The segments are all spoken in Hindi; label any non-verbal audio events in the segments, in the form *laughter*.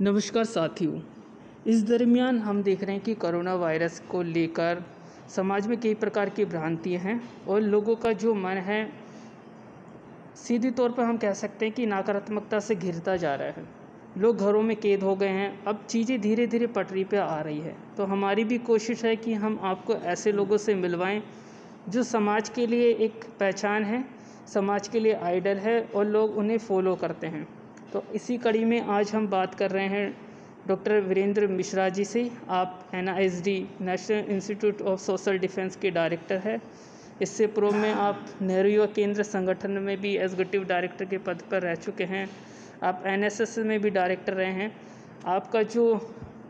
नमस्कार साथियों, इस दरमियान हम देख रहे हैं कि कोरोना वायरस को लेकर समाज में कई प्रकार की भ्रांतियाँ हैं और लोगों का जो मन है, सीधे तौर पर हम कह सकते हैं कि नकारात्मकता से घिरता जा रहा है। लोग घरों में कैद हो गए हैं, अब चीज़ें धीरे धीरे पटरी पर आ रही है। तो हमारी भी कोशिश है कि हम आपको ऐसे लोगों से मिलवाएँ, जो समाज के लिए एक पहचान है, समाज के लिए आइडल है और लोग उन्हें फॉलो करते हैं। तो इसी कड़ी में आज हम बात कर रहे हैं डॉक्टर वीरेंद्र मिश्रा जी से। आप N National Institute of Social Defence के डायरेक्टर है। इससे पूर्व में आप नेहरू युवा केंद्र संगठन में भी एग्जीक्यूटिव डायरेक्टर के पद पर रह चुके हैं। आप एनएसएस में भी डायरेक्टर रहे हैं। आपका जो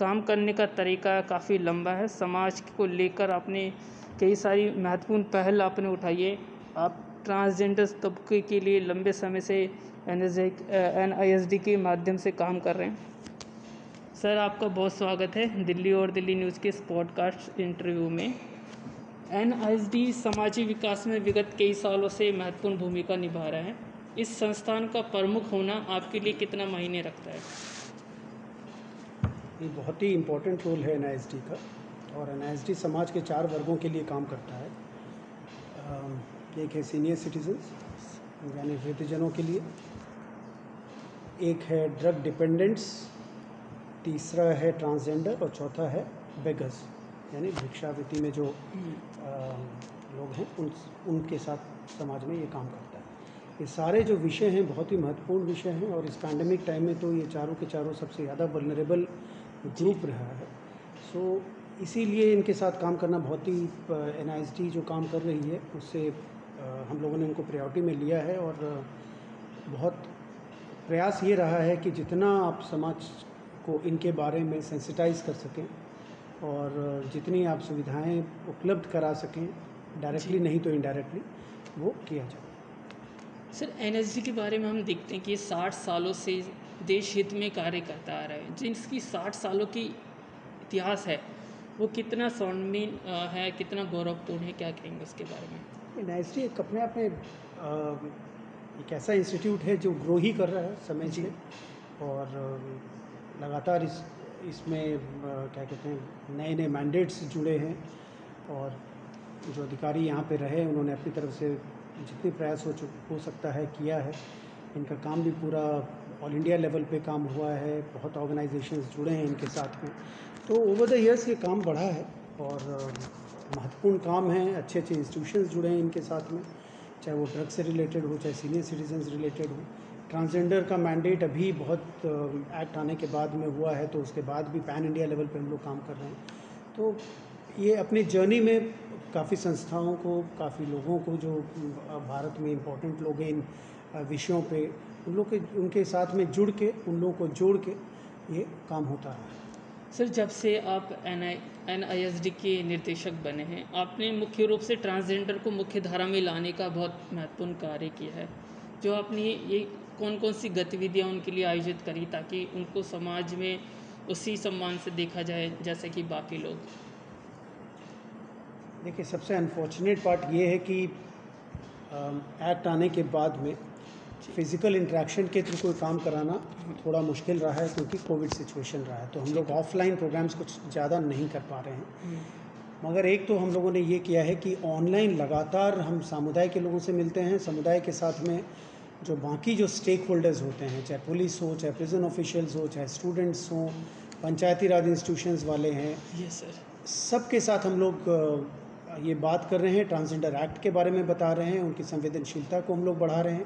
काम करने का तरीका काफ़ी लंबा है। समाज को लेकर आपने कई सारी महत्वपूर्ण पहल आपने उठाई है। आप ट्रांसजेंडर तबके के लिए लंबे समय से N S N I S D के माध्यम से काम कर रहे हैं। सर, आपका बहुत स्वागत है दिल्ली और दिल्ली न्यूज़ के इस पॉडकास्ट इंटरव्यू में। एन आई एस डी समाजी विकास में विगत कई सालों से महत्वपूर्ण भूमिका निभा रहा है। इस संस्थान का प्रमुख होना आपके लिए कितना मायने रखता है? ये बहुत ही इम्पोर्टेंट रोल है एनआईएसडी का और एनआईएसडी समाज के चार वर्गों के लिए काम करता है। एक है सीनियर सिटीजन्स यानी वृद्धजनों के लिए। एक है ड्रग डिपेंडेंट्स तीसरा है ट्रांसजेंडर और चौथा है बेगस यानी भिक्षावृत्ति में जो आ, लोग हैं उन उनके साथ समाज में ये काम करता है। ये सारे जो विषय हैं बहुत ही महत्वपूर्ण विषय हैं और इस पैंडमिक टाइम में तो ये चारों के चारों सबसे ज़्यादा वलनरेबल ग्रुप रहा है। सो इसीलिए इनके साथ काम करना बहुत ही एन जो काम कर रही है उससे हम लोगों ने उनको प्रायोरिटी में लिया है और बहुत प्रयास ये रहा है कि जितना आप समाज को इनके बारे में सेंसिटाइज कर सकें और जितनी आप सुविधाएँ उपलब्ध करा सकें डायरेक्टली नहीं तो इनडायरेक्टली वो किया जाए। सर एन के बारे में हम देखते हैं कि साठ सालों से देश हित में कार्य करता आ रहा है। जिसकी साठ सालों की इतिहास है वो कितना स्वर्णीन है कितना गौरवपूर्ण है क्या कहेंगे उसके बारे में? एन एक अपने आप में एक ऐसा इंस्टीट्यूट है जो ग्रो ही कर रहा है समय से। और लगातार इस इसमें क्या कहते हैं नए नए मैंडेट्स जुड़े हैं। और जो अधिकारी यहाँ पे रहे उन्होंने अपनी तरफ़ से जितने प्रयास हो हो सकता है किया है। इनका काम भी पूरा ऑल इंडिया लेवल पे काम हुआ है बहुत ऑर्गेनाइजेशंस जुड़े हैं इनके साथ में। तो ओवर द ईयर्स ये काम बढ़ा है। और महत्वपूर्ण काम हैं अच्छे अच्छे इंस्टीट्यूशन जुड़े हैं इनके साथ में, चाहे वो ड्रग से रिलेटेड हो, चाहे सीनियर सिटीजन रिलेटेड हो। ट्रांसजेंडर का मैंडेट अभी बहुत एक्ट आने के बाद में हुआ है तो उसके बाद भी पैन इंडिया लेवल पे हम लोग काम कर रहे हैं। तो ये अपनी जर्नी में काफ़ी संस्थाओं को, काफ़ी लोगों को जो भारत में इम्पोर्टेंट लोग हैं इन विषयों पे, उन लोग के, उनके साथ में जुड़ के, उन लोगों को जोड़ के ये काम होता रहा है। सर, जब से आप N I N I S D के निर्देशक बने हैं, आपने मुख्य रूप से ट्रांसजेंडर को मुख्य धारा में लाने का बहुत महत्वपूर्ण कार्य किया है। जो आपने ये कौन कौन सी गतिविधियाँ उनके लिए आयोजित करी ताकि उनको समाज में उसी सम्मान से देखा जाए, जैसे कि बाकी लोग? देखिए, सबसे अनफॉर्चुनेट पार्ट ये है कि एक्ट आने के बाद में फ़िज़िकल इंट्रैक्शन के थ्रू कोई काम कराना थोड़ा मुश्किल रहा है क्योंकि कोविड सिचुएशन रहा है। तो हम लोग ऑफलाइन प्रोग्राम्स कुछ ज़्यादा नहीं कर पा रहे हैं। हम्म। मगर एक तो हम लोगों ने ये किया है कि ऑनलाइन लगातार हम समुदाय के लोगों से मिलते हैं समुदाय के साथ में जो बाकी जो स्टेक होल्डर्स होते हैं चाहे पुलिस हो चाहे प्रिजन ऑफिशियल्स हो चाहे स्टूडेंट्स हों पंचायती राज इंस्टीट्यूशंस वाले हैं यस सर सबके साथ हम लोग ये बात कर रहे हैं। ट्रांसजेंडर एक्ट के बारे में बता रहे हैं उनकी संवेदनशीलता को हम लोग बढ़ा रहे हैं।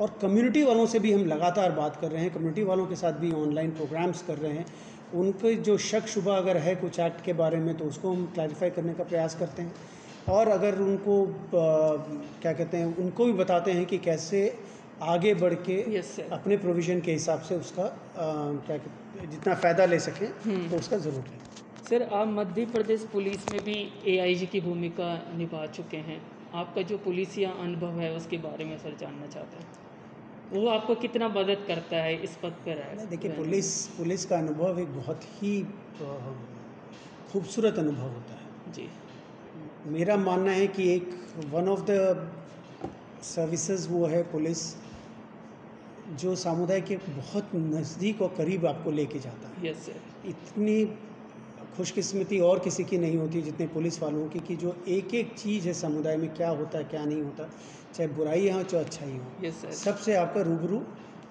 और कम्युनिटी वालों से भी हम लगातार बात कर रहे हैं कम्युनिटी वालों के साथ भी ऑनलाइन प्रोग्राम्स कर रहे हैं। उनके जो शक शुभ अगर है कुछ एक्ट के बारे में तो उसको हम क्लैरिफाई करने का प्रयास करते हैं। और अगर उनको आ, क्या कहते हैं उनको भी बताते हैं कि कैसे आगे बढ़ के yes, अपने प्रोविज़न के हिसाब से उसका आ, क्या जितना फ़ायदा ले सकें हम्म। तो उसका ज़रूर लें। सर आप मध्य प्रदेश पुलिस में भी एआईजी की भूमिका निभा चुके हैं। आपका जो पुलिस या अनुभव है उसके बारे में सर जानना चाहते हैं। वो आपको कितना मदद करता है इस पद पर है देखिए पुलिस पुलिस का अनुभव एक बहुत ही खूबसूरत अनुभव होता है। जी। मेरा मानना है कि एक वन ऑफ़ द सर्विसेज़ वो है पुलिस जो सामुदाय के बहुत नज़दीक और करीब आपको लेके जाता है। यस सर इतनी खुशकिस्मती और किसी की नहीं होती जितने पुलिस वालों की कि जो एक एक चीज़ है समुदाय में क्या होता है क्या नहीं होता चाहे बुराई हो चाहे अच्छाई हो। सर सबसे आपका रूबरू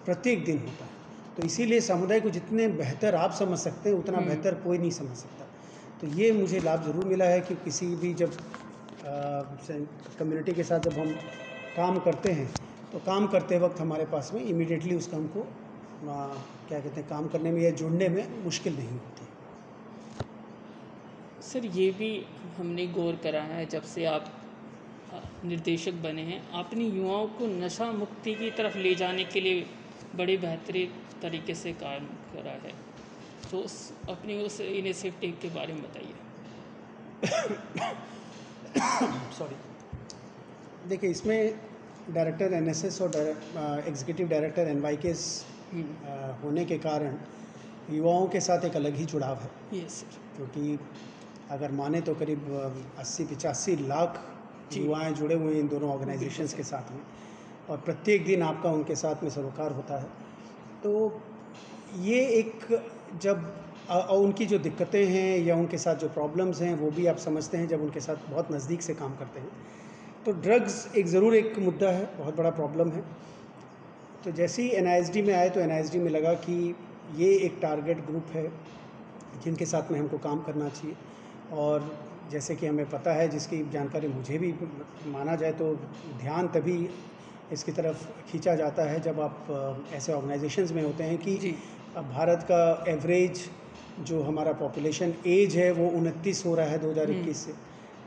प्रत्येक दिन होता है। तो इसीलिए समुदाय को जितने बेहतर आप समझ सकते हैं उतना हम्म। बेहतर कोई नहीं समझ सकता। तो ये मुझे लाभ ज़रूर मिला है कि किसी भी जब कम्युनिटी के साथ जब हम काम करते हैं तो काम करते वक्त हमारे पास में इमीडिएटली उसका हमको आ, क्या कहते हैं काम करने में या जुड़ने में मुश्किल नहीं होती। सर ये भी हमने गौर करा है जब से आप निर्देशक बने हैं। आपने युवाओं को नशा मुक्ति की तरफ़ ले जाने के लिए बड़े बेहतरीन तरीके से काम करा है। तो उस अपनी उस इनिशिएटिव के बारे में बताइए। सॉरी देखिए इसमें डायरेक्टर एनएसएस और एग्जीक्यूटिव डायरेक्टर एनवाईकेस हम्म, होने के कारण युवाओं के साथ एक अलग ही जुड़ाव है। यस सर क्योंकि अगर माने तो करीब अस्सी पिचासी लाख युवाएँ जुड़े हुए हैं इन दोनों ऑर्गेनाइजेशंस के साथ में। और प्रत्येक दिन आपका उनके साथ में सरोकार होता है। तो ये एक जब अ- उनकी जो दिक्कतें हैं या उनके साथ जो प्रॉब्लम्स हैं वो भी आप समझते हैं जब उनके साथ बहुत नज़दीक से काम करते हैं। तो ड्रग्स एक ज़रूर एक मुद्दा है बहुत बड़ा प्रॉब्लम है। तो जैसे ही एन में आए तो एन में लगा कि ये एक टारगेट ग्रुप है जिनके साथ में हमको काम करना चाहिए। और जैसे कि हमें पता है जिसकी जानकारी मुझे भी माना जाए तो ध्यान तभी इसकी तरफ़ खींचा जाता है जब आप ऐसे ऑर्गेनाइजेशंस में होते हैं कि अब भारत का एवरेज जो हमारा पॉपुलेशन एज है वो उनतीस हो रहा है 2021 से।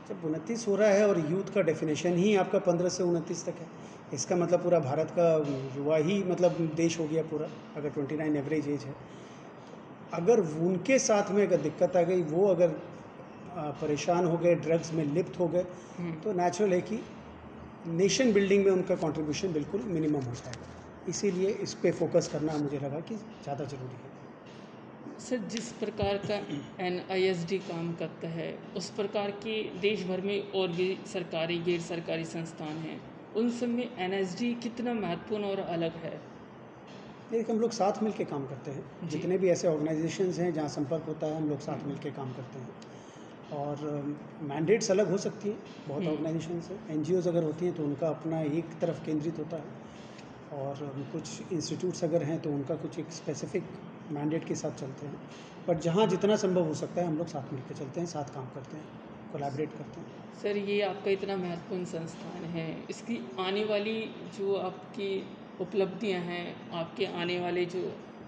जब उनतीस हो रहा है और यूथ का डेफिनेशन ही आपका 15 से उनतीस तक है इसका मतलब पूरा भारत का युवा ही मतलब देश हो गया पूरा अगर 29 एवरेज एज है। अगर उनके साथ में अगर दिक्कत आ गई वो अगर परेशान हो गए ड्रग्स में लिप्त हो गए तो नेचुरल है कि नेशन बिल्डिंग में उनका कंट्रीब्यूशन बिल्कुल मिनिमम हो जाएगा। इसीलिए इस पर फोकस करना मुझे लगा कि ज़्यादा ज़रूरी है। सर जिस प्रकार का एनआईएसडी काम करता है उस प्रकार के देश भर में और भी सरकारी गैर सरकारी संस्थान हैं उन सब में एन कितना महत्वपूर्ण और अलग है? देखिए हम लोग साथ मिल के काम करते हैं। जितने भी ऐसे ऑर्गेनाइजेशंस हैं जहाँ संपर्क होता है हम लोग साथ मिल के काम करते हैं। और मैंडेट्स अलग हो सकती हैं बहुत। ऑर्गेनाइजेशंस हैं। एन अगर होती हैं तो उनका अपना एक तरफ़ केंद्रित होता है। और कुछ इंस्टीट्यूट्स अगर हैं तो उनका कुछ एक स्पेसिफिक मैंडेट के साथ चलते हैं। बट जहाँ जितना संभव हो सकता है हम लोग साथ मिलकर चलते हैं साथ काम करते हैं कोलैबोरेट करते हैं। सर ये आपका इतना महत्वपूर्ण संस्थान है। इसकी आने वाली जो आपकी उपलब्धियाँ हैं आपके आने वाले जो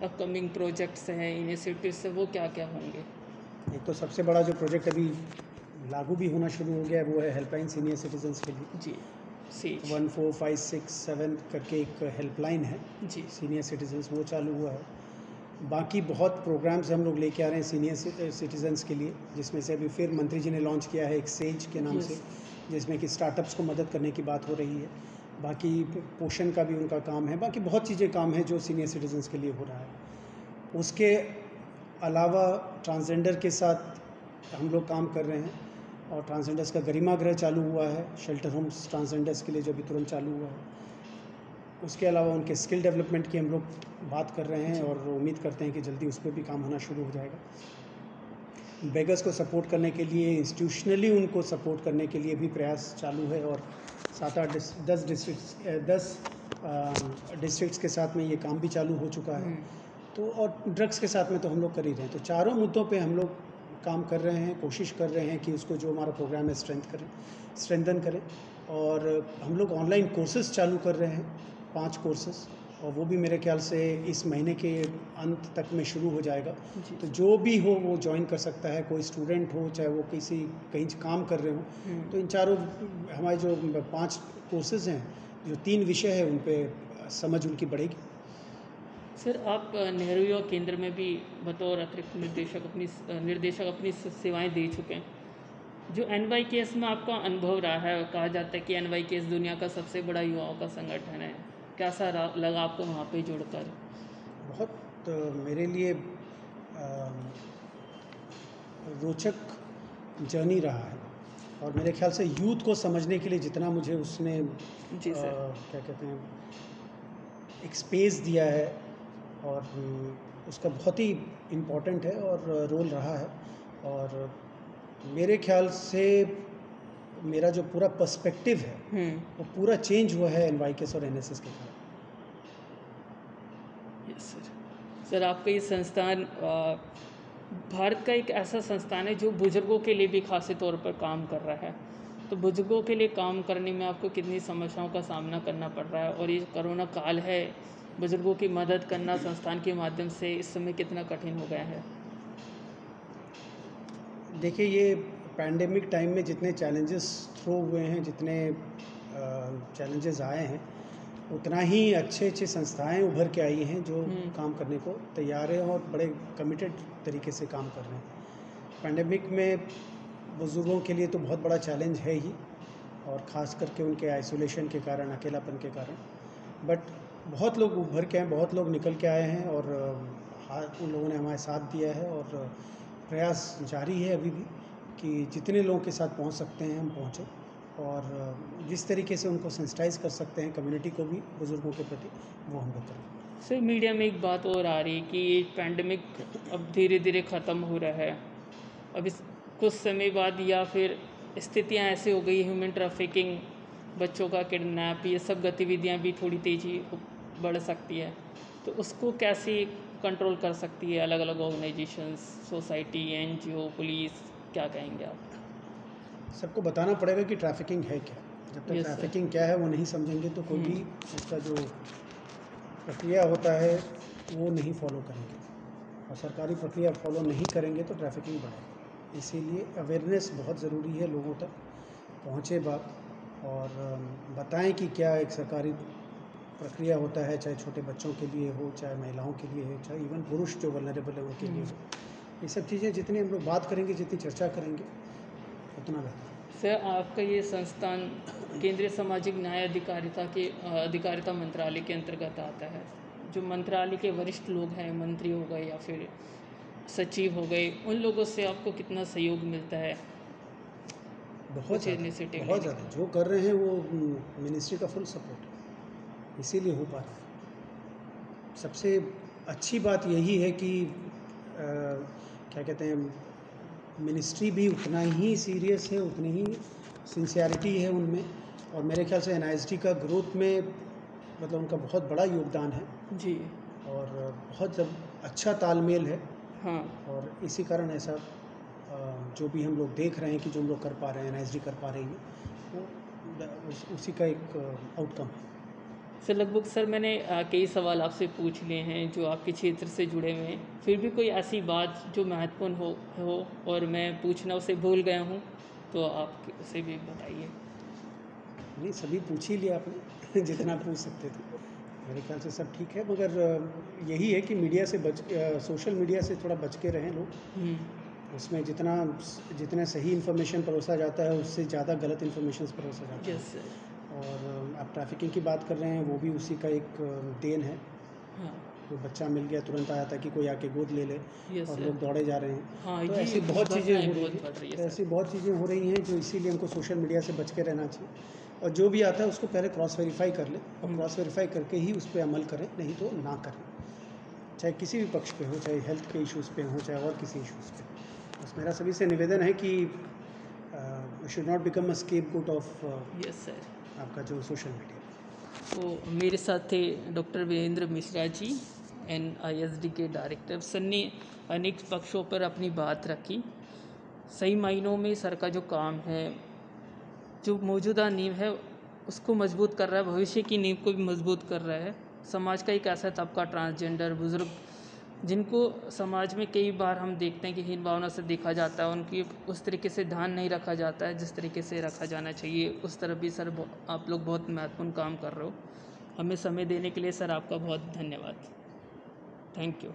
अपकमिंग प्रोजेक्ट्स हैं इनिशिएटिव्स हैं वो क्या क्या होंगे? एक तो सबसे बड़ा जो प्रोजेक्ट अभी लागू भी होना शुरू हो गया है वो है हेल्पलाइन सीनियर सिटीजन्स के लिए। जी says one four five six seven करके एक हेल्पलाइन है। जी। सीनियर सिटीजन्स वो चालू हुआ है। बाकी बहुत प्रोग्राम्स हम लोग लेके आ रहे हैं सीनियर सिटीजन्स के लिए जिसमें से अभी फिर मंत्री जी ने लॉन्च किया है एक सेज के नाम से जिसमें कि स्टार्टअप्स को मदद करने की बात हो रही है। बाकी पोषण का भी उनका काम है। बाकी बहुत चीज़ें काम है जो सीनियर सिटीजन्स के लिए हो रहा है। उसके अलावा ट्रांसजेंडर के साथ हम लोग काम कर रहे हैं और ट्रांसजेंडर्स का गरिमा गृह चालू हुआ है। शेल्टर होम्स ट्रांसजेंडर्स के लिए जो अभी तुरंत चालू हुआ है। उसके अलावा उनके स्किल डेवलपमेंट की हम लोग बात कर रहे हैं और उम्मीद करते हैं कि जल्दी उस पर भी काम होना शुरू हो जाएगा। बेगर्स को सपोर्ट करने के लिए इंस्टीट्यूशनली उनको सपोर्ट करने के लिए भी प्रयास चालू है और सात आठ दस डिस्ट्रिक्ट दस डिस्ट्रिक्ट्स के साथ में ये काम भी चालू हो चुका है। तो और ड्रग्स के साथ में तो हम लोग कर ही रहे हैं। तो चारों मुद्दों पे हम लोग काम कर रहे हैं कोशिश कर रहे हैं कि उसको जो हमारा प्रोग्राम है स्ट्रेंथ करें स्ट्रेंथन करें। और हम लोग ऑनलाइन कोर्सेज चालू कर रहे हैं पाँच कोर्सेज और वो भी मेरे ख्याल से इस महीने के अंत तक में शुरू हो जाएगा। तो जो भी हो वो ज्वाइन कर सकता है कोई स्टूडेंट हो चाहे वो किसी कहीं काम कर रहे हो। हम्म, तो इन चारों हमारे जो पाँच कोर्सेज हैं जो तीन विषय है उन पर समझ उनकी बढ़ेगी। सर आप नेहरू युवा केंद्र में भी बतौर अतिरिक्त निर्देशक अपनी निर्देशक अपनी सेवाएँ दे चुके हैं। जो एन वाई के एस में आपका अनुभव रहा है कहा जाता है कि एन वाई के एस दुनिया का सबसे बड़ा युवाओं का संगठन है। कैसा लगा आपको वहाँ पे जुड़कर? बहुत अ, मेरे लिए रोचक जर्नी रहा है। और मेरे ख्याल से यूथ को समझने के लिए जितना मुझे उसने जी सर। क्या कहते हैं एक स्पेस दिया है और उसका बहुत ही इम्पोर्टेंट है और रोल रहा है। और मेरे ख्याल से मेरा जो पूरा पर्सपेक्टिव है हम्म। वो पूरा चेंज हुआ है एन वाई के और एन एस एस के कारण यस सर सर आपका ये संस्थान भारत का एक ऐसा संस्थान है जो बुज़ुर्गों के लिए भी खासे तौर पर काम कर रहा है। तो बुज़ुर्गों के लिए काम करने में आपको कितनी समस्याओं का सामना करना पड़ रहा है और ये कोरोना काल है बुज़ुर्गों की मदद करना संस्थान के माध्यम से इस समय कितना कठिन हो गया है? देखिए ये पैंडेमिक टाइम में जितने चैलेंजेस थ्रो हुए हैं जितने चैलेंजेस आए हैं उतना ही अच्छे अच्छे संस्थाएँ उभर के आई हैं जो हम्म। काम करने को तैयार हैं और बड़े कमिटेड तरीके से काम कर रहे हैं। पैंडेमिक में बुज़ुर्गों के लिए तो बहुत बड़ा चैलेंज है ही और ख़ास करके उनके आइसोलेशन के कारण अकेलापन के कारण। बट बहुत लोग उभर के आए बहुत लोग निकल के आए हैं और अ, उन लोगों ने हमारे साथ दिया है और प्रयास जारी है अभी भी कि जितने लोगों के साथ पहुँच सकते हैं हम पहुँचे और जिस तरीके से उनको सेंसिटाइज कर सकते हैं कम्युनिटी को भी बुज़ुर्गों के प्रति वो हम लोग करें सर मीडिया में एक बात और आ रही है कि ये पैंडमिक अब धीरे धीरे ख़त्म हो रहा है। अब इस कुछ समय बाद या फिर स्थितियाँ ऐसे हो गई ह्यूमन ट्रैफिकिंग बच्चों का किडनैप ये सब गतिविधियाँ भी थोड़ी तेज़ी बढ़ सकती है तो उसको कैसे कंट्रोल कर सकती है अलग अलग ऑर्गेनाइजेशंस सोसाइटी एनजीओ पुलिस क्या कहेंगे आप? सबको बताना पड़ेगा कि ट्रैफिकिंग है क्या। जब तक ट्रैफिकिंग क्या है वो नहीं समझेंगे तो कोई भी हम्म। उसका जो प्रक्रिया होता है वो नहीं फॉलो करेंगे। और सरकारी प्रक्रिया फॉलो नहीं करेंगे तो ट्रैफिकिंग बढ़ेगी। इसीलिए अवेयरनेस बहुत ज़रूरी है लोगों तक पहुँचे बात। और बताएँ कि क्या एक सरकारी प्रक्रिया होता है चाहे छोटे बच्चों के लिए हो चाहे महिलाओं के लिए हो चाहे इवन पुरुष जो वनरेबल है उनके लिए हो। ये सब चीज़ें जितनी हम लोग बात करेंगे जितनी चर्चा करेंगे उतना बेहतर सर आपका ये संस्थान केंद्रीय सामाजिक न्याय अधिकारिता के अधिकारिता मंत्रालय के अंतर्गत आता है। जो मंत्रालय के वरिष्ठ लोग हैं मंत्री हो गए या फिर सचिव हो गए उन लोगों से आपको कितना सहयोग मिलता है? बहुत ज़्यादा बहुत ज़्यादा। जो कर रहे हैं वो मिनिस्ट्री का फुल सपोर्ट है। इसीलिए हो पा रहा है। सबसे अच्छी बात यही है कि अ, क्या कहते हैं मिनिस्ट्री भी उतना ही सीरियस है उतनी ही सिंसियरिटी है उनमें और मेरे ख्याल से एन का ग्रोथ में मतलब उनका बहुत बड़ा योगदान है। जी। और बहुत जब अच्छा तालमेल है हाँ। और इसी कारण ऐसा जो भी हम लोग देख रहे हैं कि जो हम लोग कर पा रहे हैं एन कर पा रही है वो उस, उसी का एक आउटकम है। सर लगभग सर मैंने कई सवाल आपसे पूछ लिए हैं जो आपके क्षेत्र से जुड़े हुए हैं। फिर भी कोई ऐसी बात जो महत्वपूर्ण हो हो और मैं पूछना उसे भूल गया हूँ तो आप उसे भी बताइए। नहीं सभी पूछ ही लिया आपने *laughs* जितना पूछ सकते थे। मेरे ख्याल से सब ठीक है मगर यही है कि मीडिया से बच सोशल मीडिया से थोड़ा बच के रहें लोग। हम्म, उसमें जितना जितना सही इन्फॉर्मेशन परोसा जाता है उससे ज़्यादा गलत इन्फॉर्मेशन परोसा जाता है। और ट्रैफिकिंग की बात कर रहे हैं वो भी उसी का एक देन है। हाँ। कोई बच्चा मिल गया तुरंत आया था कि कोई आके गोद ले ले और लोग दौड़े जा रहे हैं। हाँ तो ऐसी बहुत चीज़ें हो रही हैं ऐसी बहुत चीज़ें हो रही हैं जो इसीलिए हमको सोशल मीडिया से बच के रहना चाहिए। और जो भी आता है उसको पहले क्रॉस वेरीफाई कर ले और हम्म। क्रॉस वेरीफाई करके ही उस पर अमल करें नहीं तो ना करें। चाहे किसी भी पक्ष पे हो चाहे हेल्थ के इश्यूज़ पे हो चाहे और किसी इश्यूज़ पे। बस मेरा सभी से निवेदन है कि should not become a scapegoat of yes sir आपका जो सोशल मीडिया तो मेरे साथ थे डॉक्टर वीरेंद्र मिश्रा जी एन के डायरेक्टर सर ने अनेक पक्षों पर अपनी बात रखी। सही मायनों में सर का जो काम है, जो मौजूदा नींव है, उसको मज़बूत कर रहा है। भविष्य की नींव को भी मज़बूत कर रहा है। समाज का एक ऐसा तबका ट्रांसजेंडर बुज़ुर्ग जिनको समाज में कई बार हम देखते हैं कि हीन भावना से देखा जाता है, उनकी उस तरीके से ध्यान नहीं रखा जाता है, जिस तरीके से रखा जाना चाहिए, उस तरफ़ भी सर आप लोग बहुत महत्वपूर्ण काम कर रहे हो। हमें समय देने के लिए सर आपका बहुत धन्यवाद। Thank you